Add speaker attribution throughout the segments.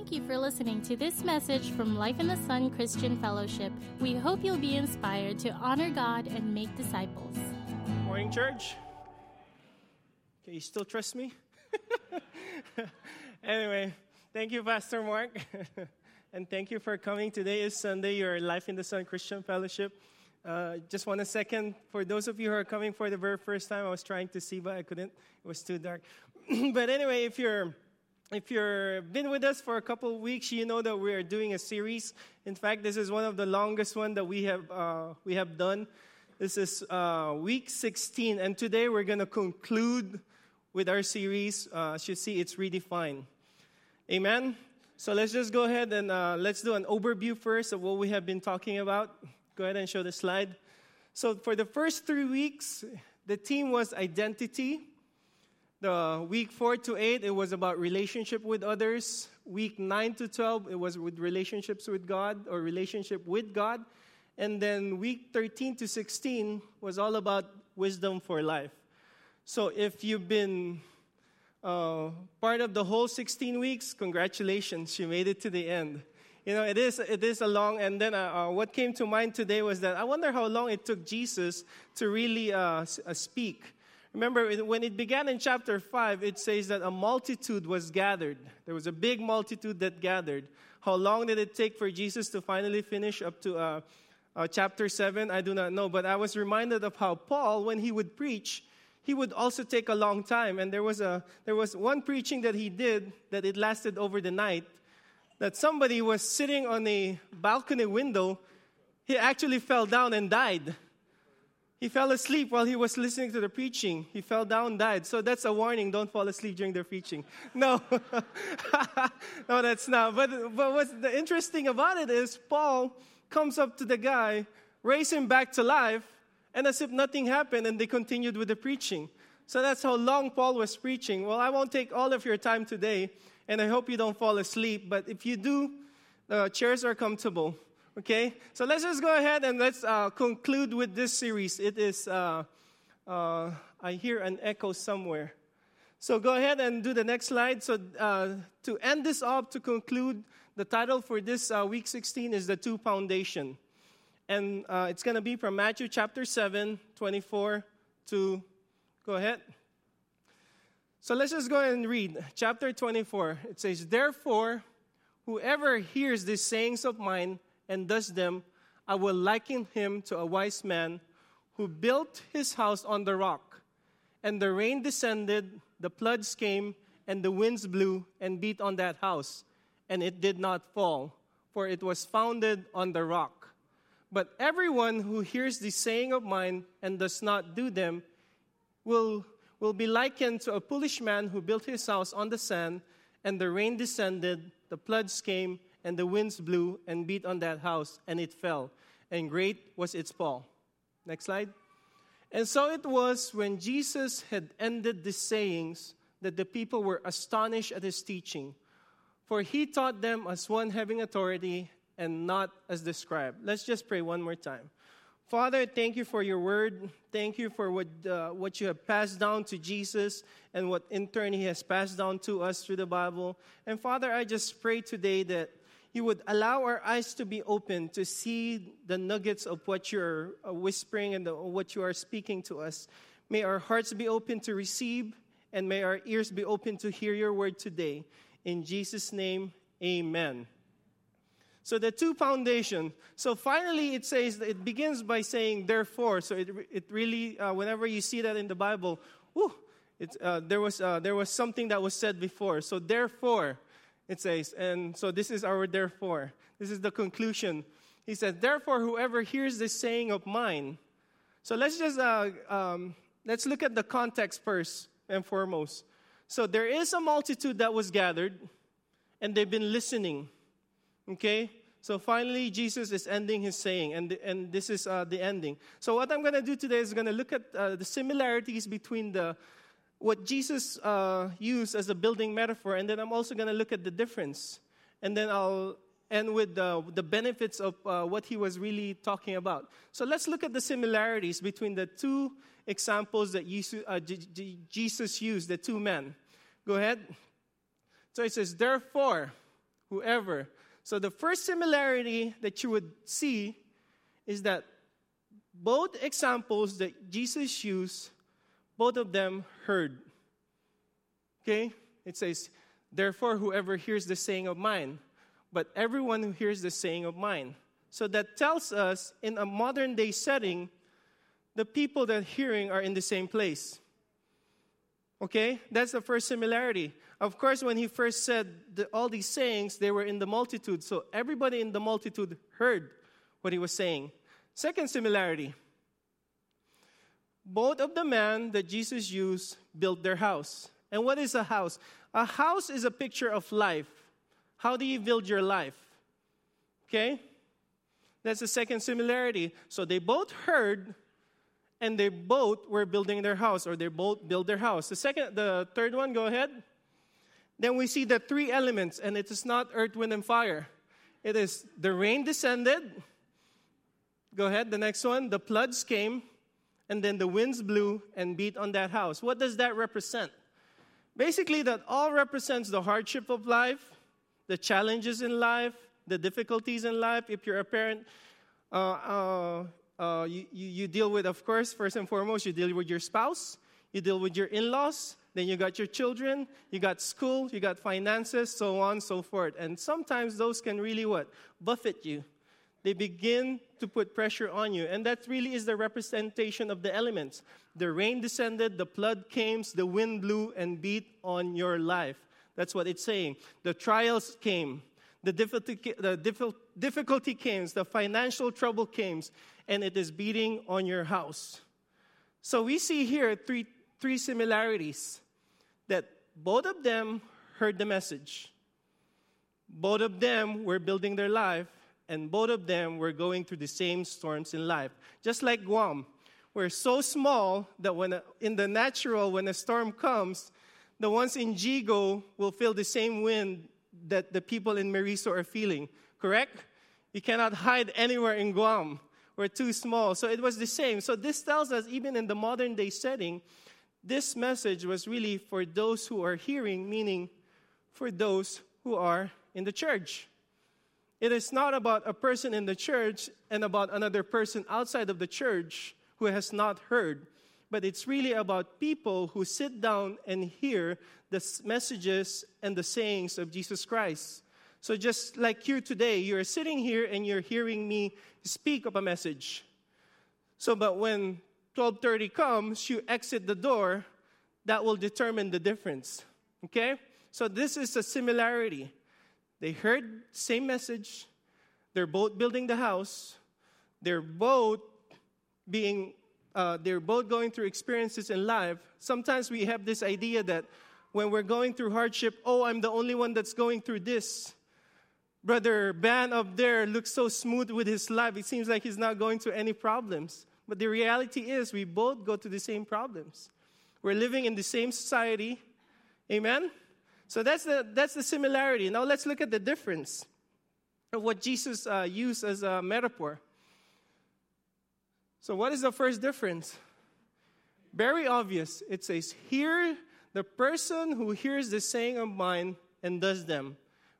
Speaker 1: Thank you for listening to this message from Life in the Sun Christian Fellowship. We hope you'll be inspired to honor God and make disciples.
Speaker 2: Morning, church. Okay, you still trust me? anyway, thank you, Pastor Mark. and thank you for coming. Today is Sunday, your Life in the Sun Christian Fellowship. Uh, just one second. For those of you who are coming for the very first time, I was trying to see, but I couldn't. It was too dark. but anyway, if you're if you've been with us for a couple of weeks, you know that we are doing a series. In fact, this is one of the longest one that we have uh, we have done. This is uh, week 16, and today we're going to conclude with our series. Uh, as you see, it's redefined. Amen. So let's just go ahead and uh, let's do an overview first of what we have been talking about. Go ahead and show the slide. So for the first three weeks, the theme was identity. The week 4 to 8, it was about relationship with others. Week 9 to 12, it was with relationships with God or relationship with God. And then week 13 to 16 was all about wisdom for life. So if you've been uh, part of the whole 16 weeks, congratulations, you made it to the end. You know, it is, it is a long, and then uh, uh, what came to mind today was that I wonder how long it took Jesus to really uh, uh speak. Remember, when it began in chapter 5, it says that a multitude was gathered. There was a big multitude that gathered. How long did it take for Jesus to finally finish up to uh, uh, chapter 7? I do not know. But I was reminded of how Paul, when he would preach, he would also take a long time. And there was, a, there was one preaching that he did that it lasted over the night. That somebody was sitting on a balcony window. He actually fell down and died. He fell asleep while he was listening to the preaching. He fell down, died. So that's a warning don't fall asleep during the preaching. No, no, that's not. But, but what's the interesting about it is Paul comes up to the guy, raise him back to life, and as if nothing happened, and they continued with the preaching. So that's how long Paul was preaching. Well, I won't take all of your time today, and I hope you don't fall asleep. But if you do, the chairs are comfortable. Okay, so let's just go ahead and let's uh, conclude with this series. It is, uh, uh, I hear an echo somewhere. So go ahead and do the next slide. So uh, to end this up, to conclude, the title for this uh, week 16 is The Two Foundation. And uh, it's going to be from Matthew chapter 7, 24 to, go ahead. So let's just go ahead and read chapter 24. It says, Therefore, whoever hears these sayings of mine, and does them, I will liken him to a wise man who built his house on the rock. And the rain descended, the floods came, and the winds blew and beat on that house, and it did not fall, for it was founded on the rock. But everyone who hears the saying of mine and does not do them will, will be likened to a foolish man who built his house on the sand, and the rain descended, the floods came, and the winds blew and beat on that house, and it fell, and great was its fall. Next slide. And so it was when Jesus had ended the sayings that the people were astonished at his teaching, for he taught them as one having authority and not as the scribe. Let's just pray one more time. Father, thank you for your word. Thank you for what, uh, what you have passed down to Jesus and what in turn he has passed down to us through the Bible. And Father, I just pray today that you would allow our eyes to be open to see the nuggets of what you're uh, whispering and the, what you are speaking to us. May our hearts be open to receive, and may our ears be open to hear your word today. In Jesus' name, amen. So the two foundation. So finally, it says it begins by saying therefore. So it it really uh, whenever you see that in the Bible, whew, it, uh, there was uh, there was something that was said before. So therefore, it says, and so this is our therefore. This is the conclusion. He says, therefore, whoever hears this saying of mine. So let's just uh, um, let's look at the context first and foremost. So there is a multitude that was gathered, and they've been listening. Okay. So finally, Jesus is ending his saying, and, and this is uh, the ending. So, what I'm going to do today is going to look at uh, the similarities between the what Jesus uh, used as a building metaphor, and then I'm also going to look at the difference. And then I'll end with the, benefits of uh, what he was really talking about. So let's look at the similarities between the two examples that Jesus, uh, Jesus used, the two men. Go ahead. So it says, Therefore, whoever. So the first similarity that you would see is that both examples that Jesus used, both of them heard. Okay? It says, Therefore, whoever hears the saying of mine, but everyone who hears the saying of mine. So that tells us in a modern day setting, the people that hearing are in the same place. Okay? That's the first similarity. Of course, when he first said the, all these sayings, they were in the multitude. So everybody in the multitude heard what he was saying. Second similarity both of the men that Jesus used built their house. And what is a house? A house is a picture of life. How do you build your life? Okay? That's the second similarity. So they both heard and they both were building their house or they both built their house. The second the third one, go ahead. Then we see the three elements and it is not earth, wind and fire. It is the rain descended. Go ahead, the next one. The floods came and then the winds blew and beat on that house. What does that represent? Basically, that all represents the hardship of life, the challenges in life, the difficulties in life. If you're a parent, uh, uh, uh, you, you deal with, of course, first and foremost, you deal with your spouse, you deal with your in laws, then you got your children, you got school, you got finances, so on, so forth. And sometimes those can really what? Buffet you they begin to put pressure on you. And that really is the representation of the elements. The rain descended, the flood came, the wind blew and beat on your life. That's what it's saying. The trials came, the difficulty, the difficulty came, the financial trouble came, and it is beating on your house. So we see here three, three similarities that both of them heard the message, both of them were building their life, and both of them were going through the same storms in life. Just like Guam, we're so small that when a, in the natural, when a storm comes, the ones in Yigo will feel the same wind that the people in Merizo are feeling. Correct? You cannot hide anywhere in Guam. We're too small. So it was the same. So this tells us, even in the modern day setting, this message was really for those who are hearing, meaning for those who are in the church. It is not about a person in the church and about another person outside of the church who has not heard, but it's really about people who sit down and hear the messages and the sayings of Jesus Christ. So just like you today, you're sitting here and you're hearing me speak of a message. So but when 12:30 comes, you exit the door, that will determine the difference. Okay? So this is a similarity. They heard same message. They're both building the house. They're both being uh, they're both going through experiences in life. Sometimes we have this idea that when we're going through hardship, oh, I'm the only one that's going through this. Brother Ben up there looks so smooth with his life. It seems like he's not going through any problems. But the reality is, we both go through the same problems. We're living in the same society. Amen? So that's the, that's the similarity. Now let's look at the difference of what Jesus uh, used as a metaphor. So, what is the first difference? Very obvious. It says, Hear the person who hears the saying of mine and does them,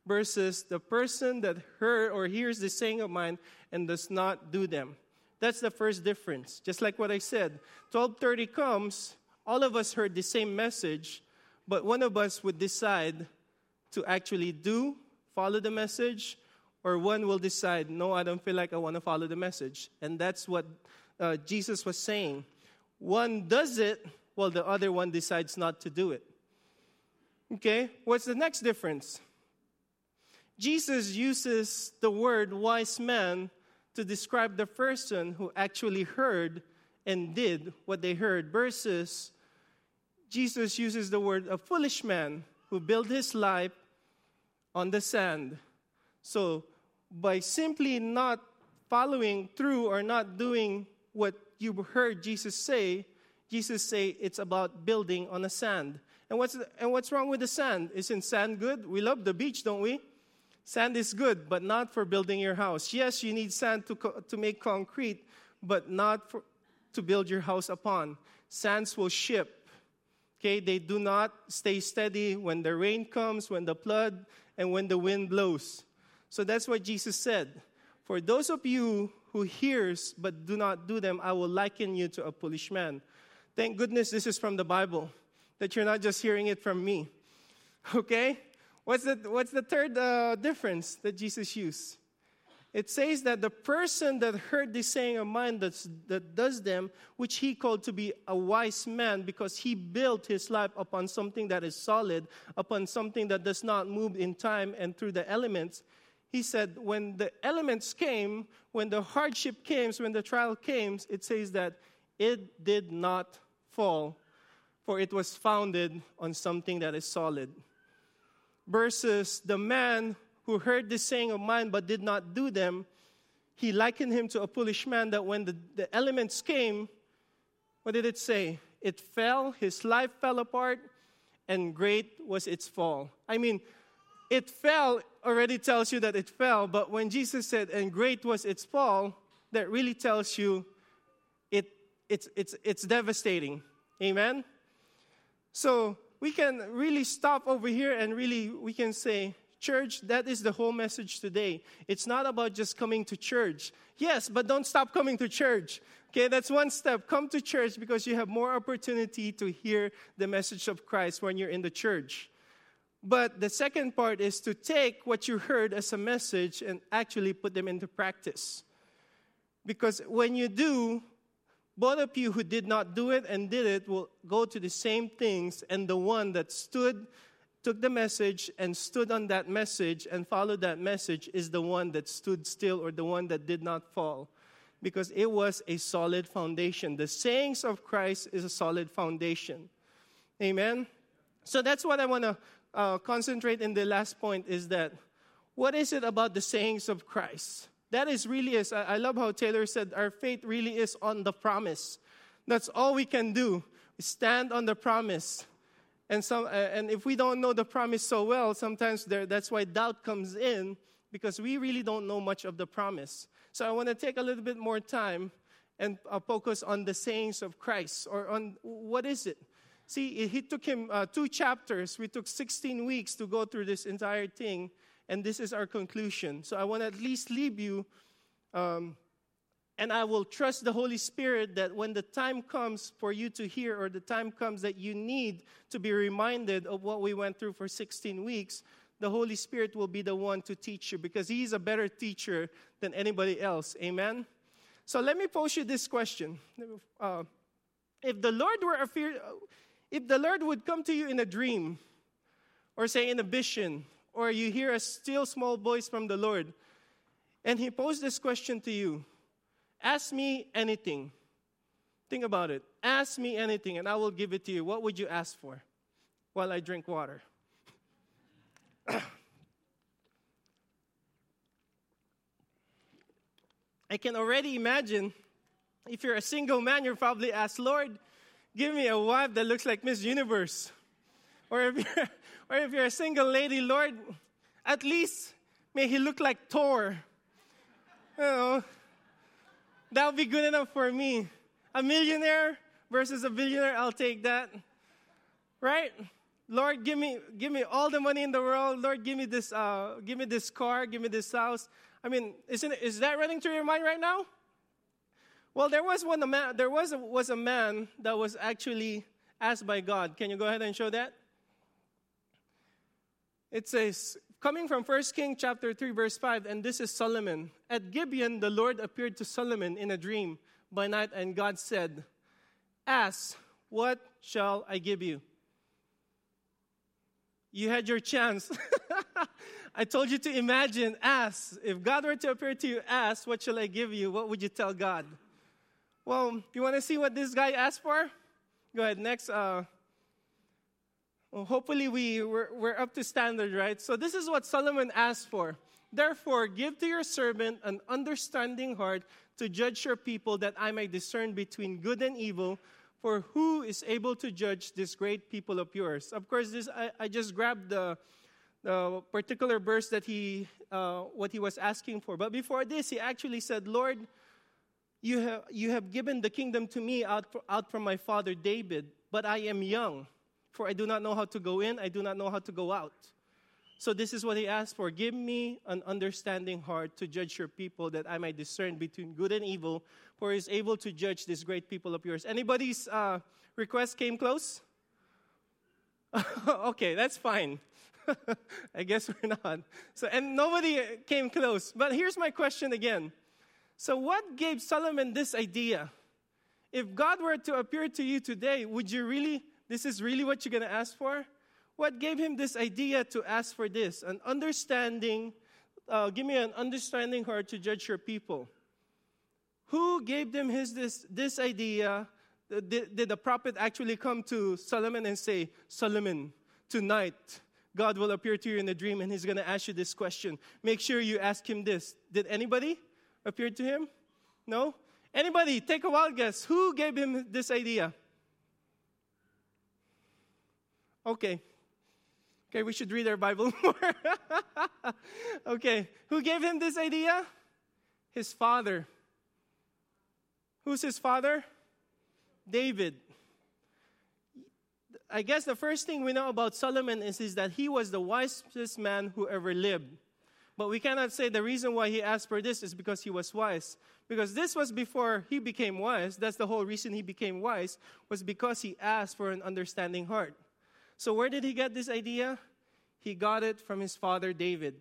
Speaker 2: versus the person that heard or hears the saying of mine and does not do them. That's the first difference. Just like what I said, 1230 comes, all of us heard the same message, but one of us would decide to actually do, follow the message, or one will decide, no, I don't feel like I want to follow the message. And that's what uh, Jesus was saying. One does it while the other one decides not to do it. Okay, what's the next difference? Jesus uses the word wise man to describe the person who actually heard and did what they heard versus Jesus uses the word a foolish man who built his life on the sand. So, by simply not following through or not doing what you heard Jesus say, Jesus say it's about building on the sand. And what's, and what's wrong with the sand? Isn't sand good? We love the beach, don't we? Sand is good, but not for building your house. Yes, you need sand to, co- to make concrete, but not for, to build your house upon. Sands will ship, Okay, they do not stay steady when the rain comes, when the flood and when the wind blows. So that's what Jesus said. For those of you who hears but do not do them, I will liken you to a foolish man. Thank goodness this is from the Bible, that you're not just hearing it from me. Okay? What's the, what's the third uh, difference that Jesus used? It says that the person that heard this saying of mine that's, that does them, which he called to be a wise man, because he built his life upon something that is solid, upon something that does not move in time and through the elements. He said, when the elements came, when the hardship came, when the trial came, it says that it did not fall, for it was founded on something that is solid. Versus the man who heard this saying of mine but did not do them, he likened him to a foolish man that when the, the elements came, what did it say? It fell, his life fell apart, and great was its fall. I mean, it fell already tells you that it fell, but when Jesus said, and great was its fall, that really tells you it, it's, it's, it's devastating. Amen? So we can really stop over here and really, we can say, Church, that is the whole message today. It's not about just coming to church. Yes, but don't stop coming to church. Okay, that's one step. Come to church because you have more opportunity to hear the message of Christ when you're in the church. But the second part is to take what you heard as a message and actually put them into practice. Because when you do, both of you who did not do it and did it will go to the same things, and the one that stood took the message and stood on that message and followed that message is the one that stood still or the one that did not fall because it was a solid foundation. The sayings of Christ is a solid foundation. Amen. So that's what I want to uh, concentrate in the last point is that what is it about the sayings of Christ? That is really is. I love how Taylor said our faith really is on the promise. That's all we can do. We stand on the promise. And, some, and if we don't know the promise so well, sometimes there, that's why doubt comes in because we really don't know much of the promise. So I want to take a little bit more time and uh, focus on the sayings of Christ or on what is it. See, it took him uh, two chapters. We took 16 weeks to go through this entire thing, and this is our conclusion. So I want to at least leave you um, and I will trust the Holy Spirit that when the time comes for you to hear, or the time comes that you need to be reminded of what we went through for 16 weeks, the Holy Spirit will be the one to teach you because He's a better teacher than anybody else. Amen? So let me pose you this question. Uh, if the Lord were a fear, if the Lord would come to you in a dream, or say in a vision, or you hear a still small voice from the Lord, and He posed this question to you Ask me anything. Think about it. Ask me anything and I will give it to you. What would you ask for while I drink water? I can already imagine if you're a single man, you're probably asked, Lord, give me a wife that looks like Miss Universe. Or if you're, or if you're a single lady, Lord, at least may he look like Thor. You know, that would be good enough for me. A millionaire versus a billionaire, I'll take that. Right? Lord, give me, give me all the money in the world. Lord, give me this, uh, give me this car, give me this house. I mean, isn't is that running through your mind right now? Well, there was one a man. There was a, was a man that was actually asked by God. Can you go ahead and show that? It says, Coming from 1 King chapter 3 verse 5 and this is Solomon. At Gibeon the Lord appeared to Solomon in a dream by night and God said, "Ask, what shall I give you?" You had your chance. I told you to imagine, ask. If God were to appear to you, ask, what shall I give you? What would you tell God? Well, you want to see what this guy asked for? Go ahead, next uh, well, hopefully, we, we're, we're up to standard, right? So, this is what Solomon asked for. Therefore, give to your servant an understanding heart to judge your people, that I may discern between good and evil. For who is able to judge this great people of yours? Of course, this I, I just grabbed the, the particular verse that he uh, what he was asking for. But before this, he actually said, "Lord, you have you have given the kingdom to me out out from my father David, but I am young." For I do not know how to go in, I do not know how to go out. So this is what he asked for. Give me an understanding heart to judge your people that I might discern between good and evil, for he is able to judge this great people of yours. Anybody's uh, request came close? okay, that's fine. I guess we're not. So, and nobody came close. But here's my question again. So, what gave Solomon this idea? If God were to appear to you today, would you really, this is really what you're going to ask for? What gave him this idea to ask for this? An understanding, uh, give me an understanding heart to judge your people. Who gave them his, this, this idea? Did, did the prophet actually come to Solomon and say, Solomon, tonight, God will appear to you in a dream and he's going to ask you this question. Make sure you ask him this. Did anybody appear to him? No? Anybody, take a wild guess. Who gave him this idea? Okay. Okay, we should read our Bible more. okay, who gave him this idea? His father. Who's his father? David. I guess the first thing we know about Solomon is, is that he was the wisest man who ever lived. But we cannot say the reason why he asked for this is because he was wise. Because this was before he became wise. That's the whole reason he became wise, was because he asked for an understanding heart. So, where did he get this idea? He got it from his father David.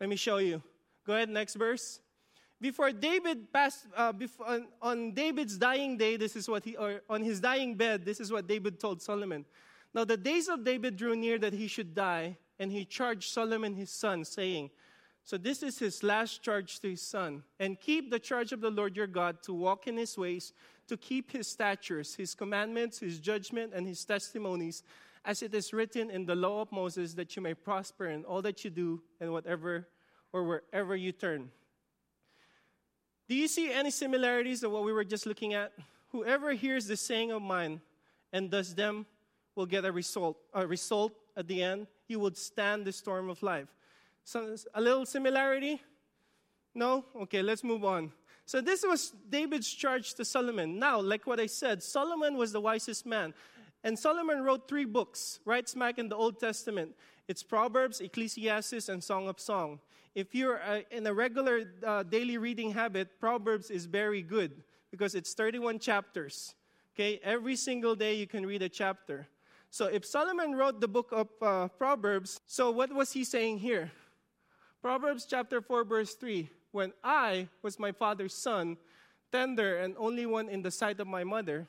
Speaker 2: Let me show you. Go ahead, next verse. Before David passed, uh, before, on, on, David's dying day, this is what he, or on his dying bed, this is what David told Solomon. Now the days of David drew near that he should die, and he charged Solomon his son, saying, So this is his last charge to his son, and keep the charge of the Lord your God to walk in his ways, to keep his statutes, his commandments, his judgment, and his testimonies, as it is written in the law of Moses, that you may prosper in all that you do and whatever or wherever you turn. Do you see any similarities of what we were just looking at? Whoever hears the saying of mine and does them will get a result, a result at the end. You would stand the storm of life. So, a little similarity? No? Okay, let's move on. So, this was David's charge to Solomon. Now, like what I said, Solomon was the wisest man. And Solomon wrote three books right smack in the Old Testament. It's Proverbs, Ecclesiastes, and Song of Song if you're uh, in a regular uh, daily reading habit, Proverbs is very good because it's 31 chapters. Okay, every single day you can read a chapter. So if Solomon wrote the book of uh, Proverbs, so what was he saying here? Proverbs chapter 4, verse 3 When I was my father's son, tender and only one in the sight of my mother.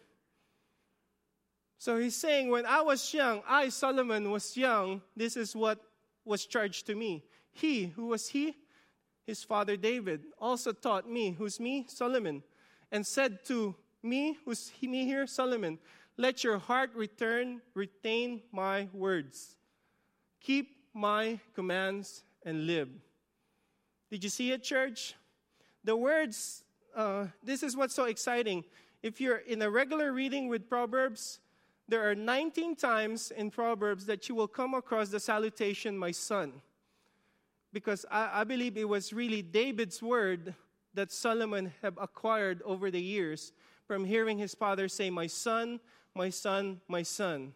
Speaker 2: So he's saying, when I was young, I, Solomon, was young, this is what was charged to me. He, who was he? His father David, also taught me, who's me? Solomon, and said to me, who's he, me here? Solomon, let your heart return, retain my words. Keep my commands and live. Did you see it, church? The words, uh, this is what's so exciting. If you're in a regular reading with Proverbs, there are 19 times in Proverbs that you will come across the salutation, my son because I, I believe it was really David's word that Solomon had acquired over the years from hearing his father say, My son, my son, my son.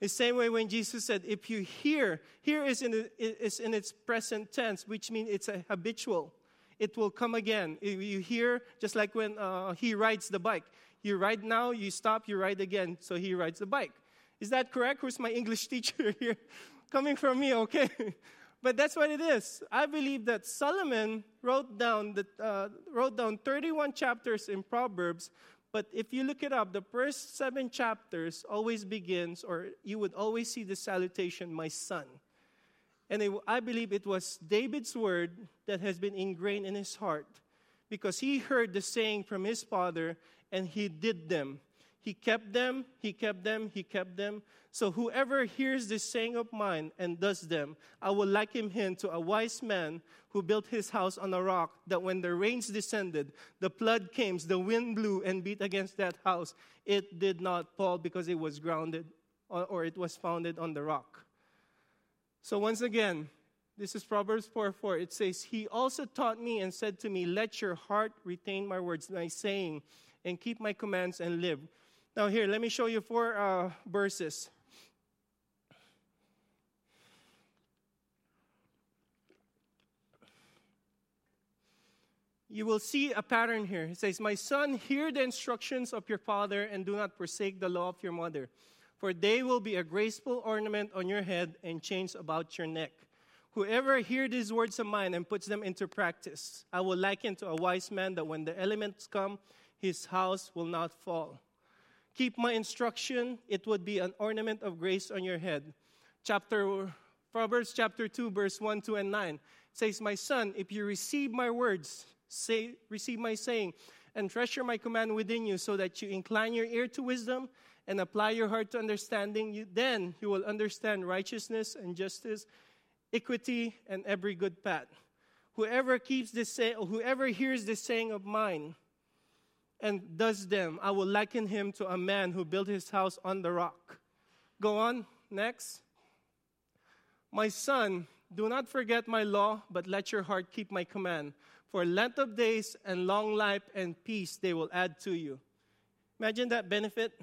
Speaker 2: The same way when Jesus said, If you hear, hear is in, is in its present tense, which means it's a habitual. It will come again. If you hear, just like when uh, he rides the bike. You ride now, you stop, you ride again. So he rides the bike. Is that correct? Who's my English teacher here? Coming from me, okay. But that's what it is. I believe that Solomon wrote down, the, uh, wrote down 31 chapters in Proverbs, but if you look it up, the first seven chapters always begins, or you would always see the salutation, my son. And it, I believe it was David's word that has been ingrained in his heart because he heard the saying from his father and he did them. He kept them, he kept them, he kept them. So whoever hears this saying of mine and does them, I will liken him to a wise man who built his house on a rock, that when the rains descended, the flood came, the wind blew and beat against that house. It did not fall because it was grounded or it was founded on the rock. So once again, this is Proverbs 4 4. It says, He also taught me and said to me, Let your heart retain my words, my saying, and keep my commands and live. Now, here, let me show you four uh, verses. You will see a pattern here. It says, My son, hear the instructions of your father and do not forsake the law of your mother, for they will be a graceful ornament on your head and chains about your neck. Whoever hears these words of mine and puts them into practice, I will liken to a wise man that when the elements come, his house will not fall. Keep my instruction, it would be an ornament of grace on your head. Chapter Proverbs chapter 2, verse 1, 2, and 9 says, My son, if you receive my words, say, receive my saying, and treasure my command within you, so that you incline your ear to wisdom and apply your heart to understanding, you, then you will understand righteousness and justice equity, and every good path. Whoever keeps this say, whoever hears this saying of mine and does them, I will liken him to a man who built his house on the rock. Go on, next. My son, do not forget my law, but let your heart keep my command. For length of days and long life and peace they will add to you. Imagine that benefit.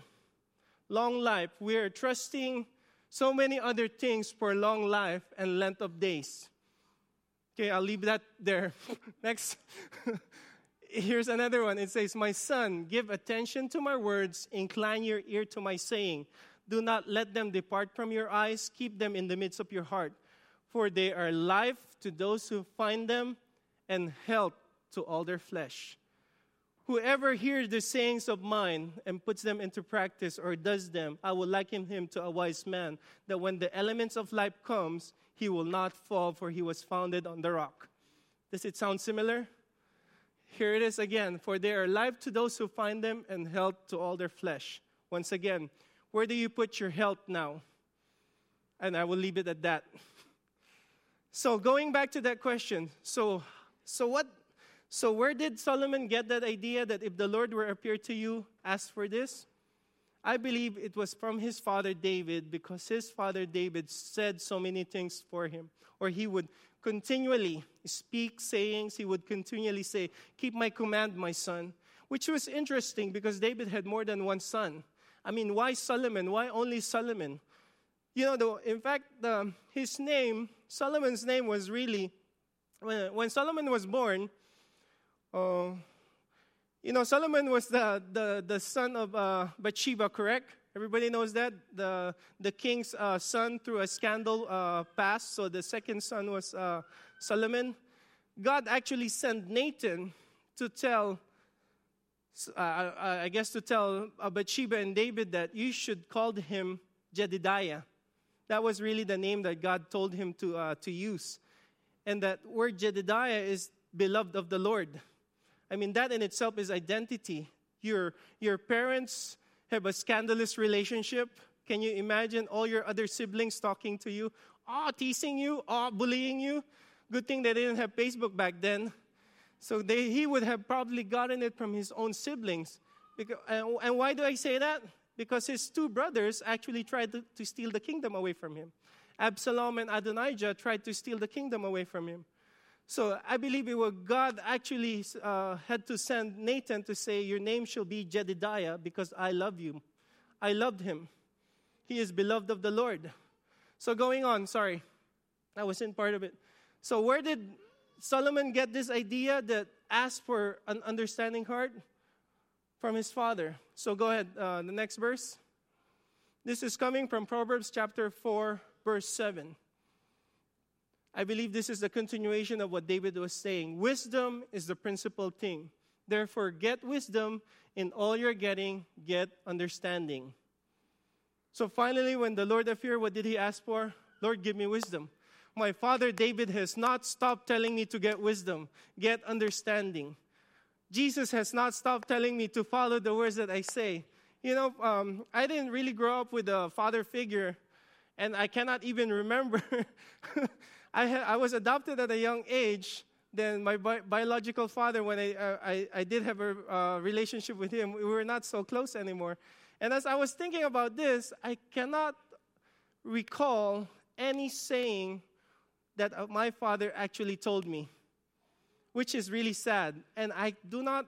Speaker 2: Long life. We are trusting so many other things for long life and length of days. Okay, I'll leave that there. Next. Here's another one. It says, My son, give attention to my words, incline your ear to my saying. Do not let them depart from your eyes, keep them in the midst of your heart. For they are life to those who find them and health to all their flesh. Whoever hears the sayings of mine and puts them into practice or does them, I will liken him to a wise man, that when the elements of life comes, he will not fall, for he was founded on the rock. Does it sound similar? Here it is again. For they are life to those who find them and health to all their flesh. Once again, where do you put your health now? And I will leave it at that. So going back to that question, so so what so, where did Solomon get that idea that if the Lord were appear to you, ask for this? I believe it was from his father David because his father David said so many things for him. Or he would continually speak sayings, he would continually say, Keep my command, my son. Which was interesting because David had more than one son. I mean, why Solomon? Why only Solomon? You know, in fact, his name, Solomon's name was really, when, when Solomon was born, uh, you know, Solomon was the, the, the son of uh, Bathsheba, correct? Everybody knows that? The, the king's uh, son through a scandal uh, passed, so the second son was uh, Solomon. God actually sent Nathan to tell, uh, I guess, to tell Bathsheba and David that you should call him Jedidiah. That was really the name that God told him to, to use. And that word Jedidiah is beloved of the Lord. I mean, that in itself is identity. Your, your parents have a scandalous relationship. Can you imagine all your other siblings talking to you? Oh, teasing you, oh, bullying you. Good thing they didn't have Facebook back then. So they, he would have probably gotten it from his own siblings. Because, and, and why do I say that? Because his two brothers actually tried to, to steal the kingdom away from him. Absalom and Adonijah tried to steal the kingdom away from him. So I believe it was God actually uh, had to send Nathan to say, Your name shall be Jedidiah because I love you. I loved him. He is beloved of the Lord. So going on, sorry, I wasn't part of it. So where did Solomon get this idea that ask for an understanding heart? From his father. So go ahead, uh, the next verse. This is coming from Proverbs chapter 4, verse 7. I believe this is the continuation of what David was saying. Wisdom is the principal thing. Therefore, get wisdom in all you're getting, get understanding. So finally, when the Lord appeared, what did he ask for? Lord, give me wisdom. My father David has not stopped telling me to get wisdom, get understanding. Jesus has not stopped telling me to follow the words that I say. You know, um, I didn't really grow up with a father figure, and I cannot even remember I, ha- I was adopted at a young age. Then my bi- biological father, when I, uh, I, I, did have a uh, relationship with him, we were not so close anymore. And as I was thinking about this, I cannot recall any saying that uh, my father actually told me, which is really sad. And I do not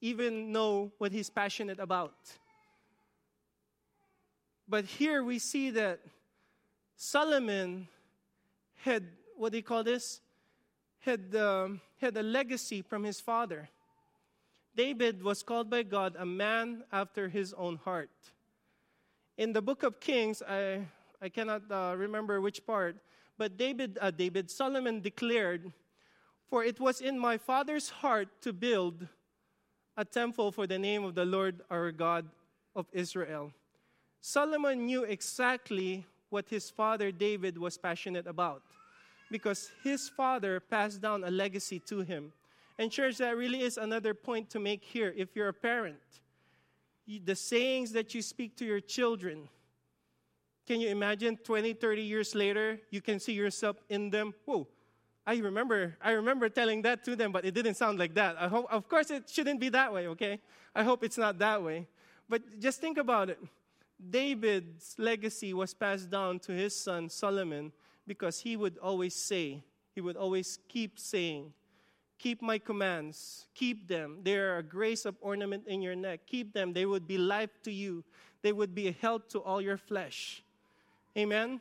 Speaker 2: even know what he's passionate about. But here we see that Solomon had, what do you call this? had, uh, had a legacy from his father. David was called by God a man after his own heart. In the book of Kings, I, I cannot uh, remember which part, but David, uh, David, Solomon declared, For it was in my father's heart to build a temple for the name of the Lord our God of Israel. Solomon knew exactly what his father David was passionate about because his father passed down a legacy to him. And, church, that really is another point to make here. If you're a parent, the sayings that you speak to your children, can you imagine 20, 30 years later, you can see yourself in them? Whoa, I remember, I remember telling that to them, but it didn't sound like that. I hope, of course, it shouldn't be that way, okay? I hope it's not that way. But just think about it. David's legacy was passed down to his son Solomon because he would always say, he would always keep saying, Keep my commands, keep them. They are a grace of ornament in your neck. Keep them. They would be life to you, they would be a health to all your flesh. Amen?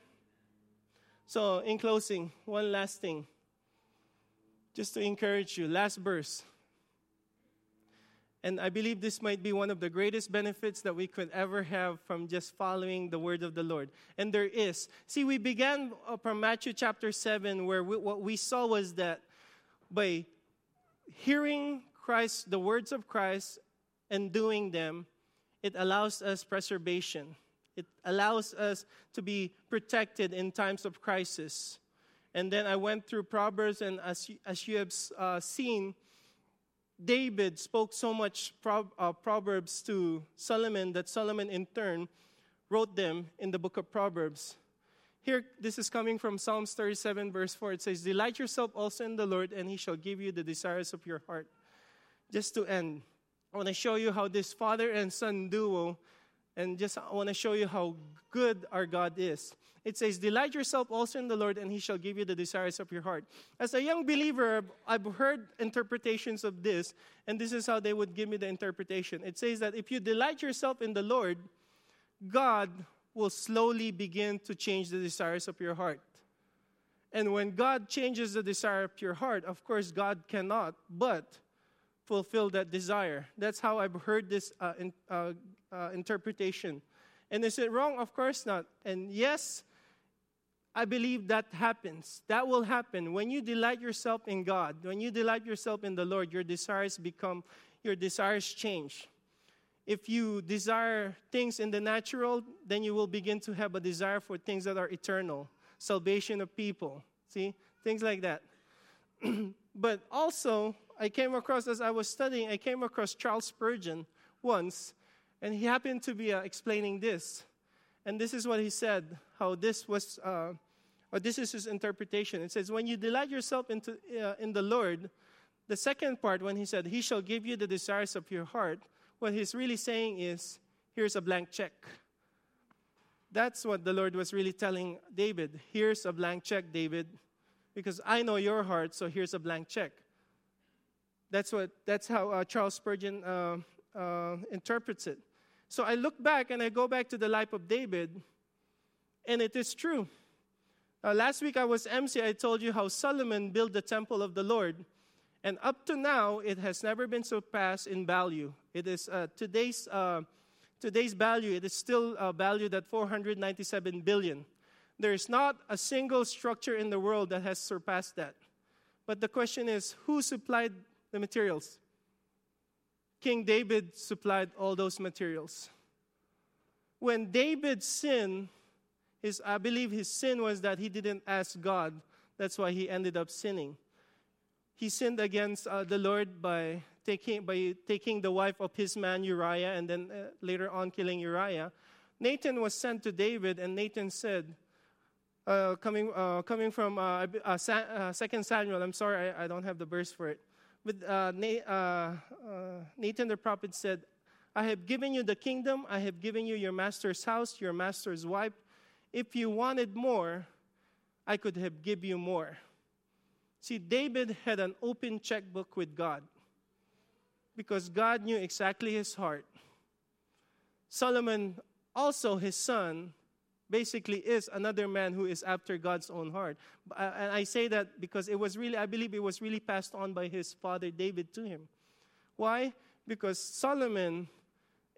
Speaker 2: So, in closing, one last thing. Just to encourage you, last verse. And I believe this might be one of the greatest benefits that we could ever have from just following the word of the Lord. And there is. See, we began from Matthew chapter 7, where we, what we saw was that by hearing Christ, the words of Christ, and doing them, it allows us preservation. It allows us to be protected in times of crisis. And then I went through Proverbs, and as you, as you have uh, seen, David spoke so much pro- uh, Proverbs to Solomon that Solomon in turn wrote them in the book of Proverbs. Here, this is coming from Psalms 37, verse 4. It says, Delight yourself also in the Lord, and he shall give you the desires of your heart. Just to end, I want to show you how this father and son duo, and just I want to show you how good our God is it says, Delight yourself also in the Lord, and he shall give you the desires of your heart. As a young believer, I've heard interpretations of this, and this is how they would give me the interpretation. It says that if you delight yourself in the Lord, God will slowly begin to change the desires of your heart. And when God changes the desire of your heart, of course, God cannot but fulfill that desire. That's how I've heard this uh, in, uh, uh, interpretation. And is it wrong? Of course not. And yes, I believe that happens. That will happen. When you delight yourself in God, when you delight yourself in the Lord, your desires become, your desires change. If you desire things in the natural, then you will begin to have a desire for things that are eternal, salvation of people. See? Things like that. but also, I came across, as I was studying, I came across Charles Spurgeon once, and he happened to be uh, explaining this. And this is what he said how this was uh, or this is his interpretation. It says, When you delight yourself into, uh, in the Lord, the second part, when he said, He shall give you the desires of your heart, what he's really saying is, Here's a blank check. That's what the Lord was really telling David. Here's a blank check, David, because I know your heart, so here's a blank check. That's, what, that's how uh, Charles Spurgeon uh, uh, interprets it. So I look back and I go back to the life of David, and it is true. Uh, last week I was MC, I told you how Solomon built the temple of the Lord. And up to now, it has never been surpassed in value. It is uh, today's, today's value, it is still valued at 497 billion. There is not a single structure in the world that has surpassed that. But the question is who supplied the materials? King David supplied all those materials. When David sinned, his, I believe his sin was that he didn't ask God. That's why he ended up sinning. He sinned against uh, the Lord by taking, by taking the wife of his man Uriah and then uh, later on killing Uriah. Nathan was sent to David, and Nathan said, uh, coming, uh, coming from uh, uh, uh, Second Samuel, I'm sorry, I, I, don't have the verse for it. But uh, uh, uh, Nathan the prophet said, I have given you the kingdom, I have given you your master's house, your master's wife, if you wanted more, I could have give you more. See, David had an open checkbook with God because God knew exactly his heart. Solomon, also his son, basically is another man who is after God's own heart. Uh, and I say that because it was really, I believe it was really passed on by his father David to him. Why? Because Solomon,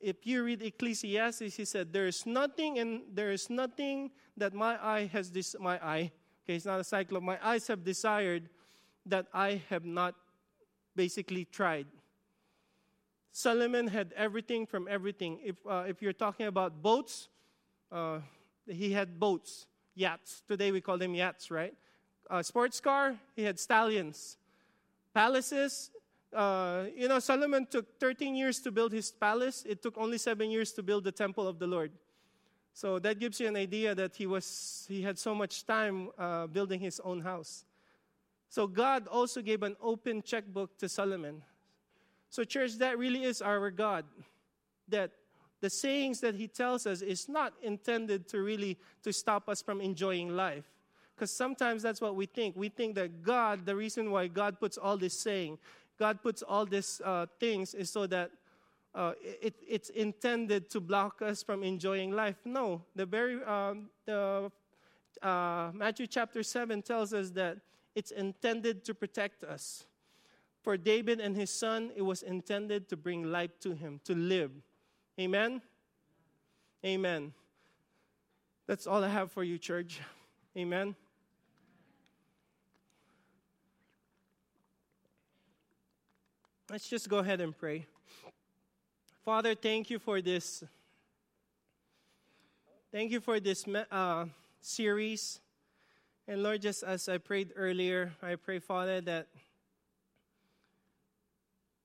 Speaker 2: if you read Ecclesiastes, he said, There is nothing and there is nothing that my eye has this my eye. Okay, it's not a cyclope. My eyes have desired that I have not basically tried. Solomon had everything from everything. If, uh, if you're talking about boats, uh, he had boats, yachts. Today we call them yachts, right? Uh, sports car, he had stallions. Palaces, uh, you know, Solomon took 13 years to build his palace. It took only seven years to build the temple of the Lord. So that gives you an idea that he was he had so much time uh, building his own house. So God also gave an open checkbook to Solomon. So church, that really is our God. That the sayings that he tells us is not intended to really to stop us from enjoying life. Because sometimes that's what we think. We think that god the reason why god puts all this saying god puts all these uh, things is so that uh, it, it's intended to block us from enjoying life. No the very um, the uh, matthew chapter 7 tells us that it's intended to protect us. For david and his son it was intended to bring life to him to live Amen? Amen. That's all I have for you, church. Amen. Let's just go ahead and pray. Father, thank you for this. Thank you for this uh, series. And Lord, just as I prayed earlier, I pray, Father, that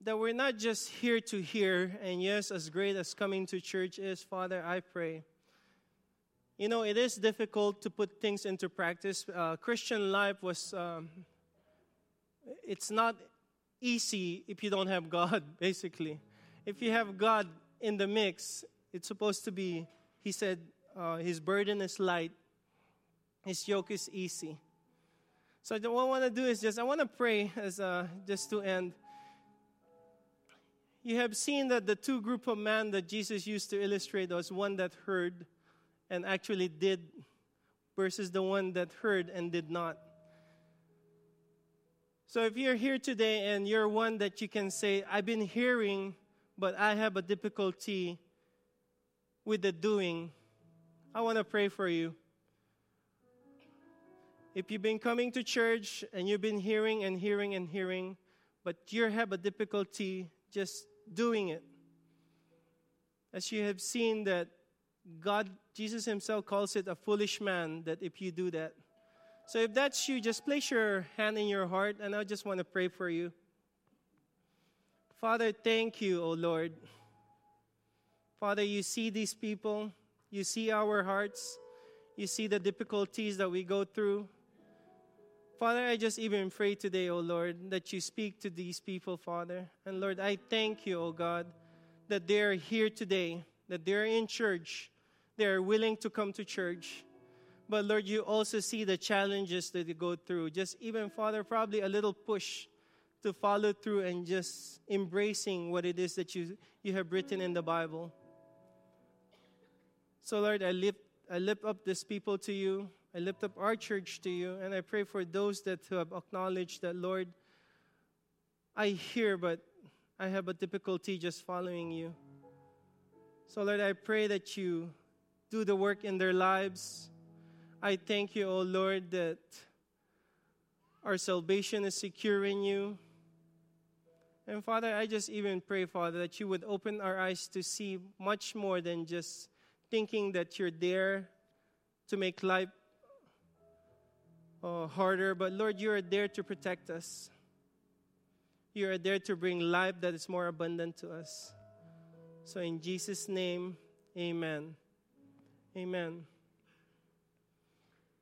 Speaker 2: that we're not just here to hear, and yes, as great as coming to church is, Father, I pray. You know, it is difficult to put things into practice. Uh, Christian life was, um, it's not easy if you don't have God, basically. If you have God in the mix, it's supposed to be, he said, uh, his burden is light, his yoke is easy. So what I want to do is just, I want to pray as uh, just to end you have seen that the two group of men that Jesus used to illustrate was one that heard and actually did versus the one that heard and did not. So if you're here today and you're one that you can say, I've been hearing, but I have a difficulty with the doing, I want to pray for you. If you've been coming to church and you've been hearing and hearing and hearing, but you have a difficulty just doing it. As you have seen that God, Jesus Himself calls it a foolish man that if you do that. So if that's you, just place your hand in your heart and I just want to pray for you. Father, thank you, O Lord. Father, you see these people, you see our hearts, you see the difficulties that we go through. Father, I just even pray today, O Lord, that you speak to these people, Father. And Lord, I thank you, O God, that they're here today, that they're in church, they're willing to come to church. But Lord, you also see the challenges that they go through. Just even, Father, probably a little push to follow through and just embracing what it is that you, you have written in the Bible. So, Lord, I lift, I lift up these people to you. I lift up our church to you, and I pray for those that have acknowledged that, Lord, I hear, but I have a difficulty just following you. So, Lord, I pray that you do the work in their lives. I thank you, O oh Lord, that our salvation is secure in you. And Father, I just even pray, Father, that you would open our eyes to see much more than just thinking that you're there to make life oh, harder, but Lord, you are there to protect us. You are there to bring life that is more abundant to us. So, in Jesus' name, amen. Amen.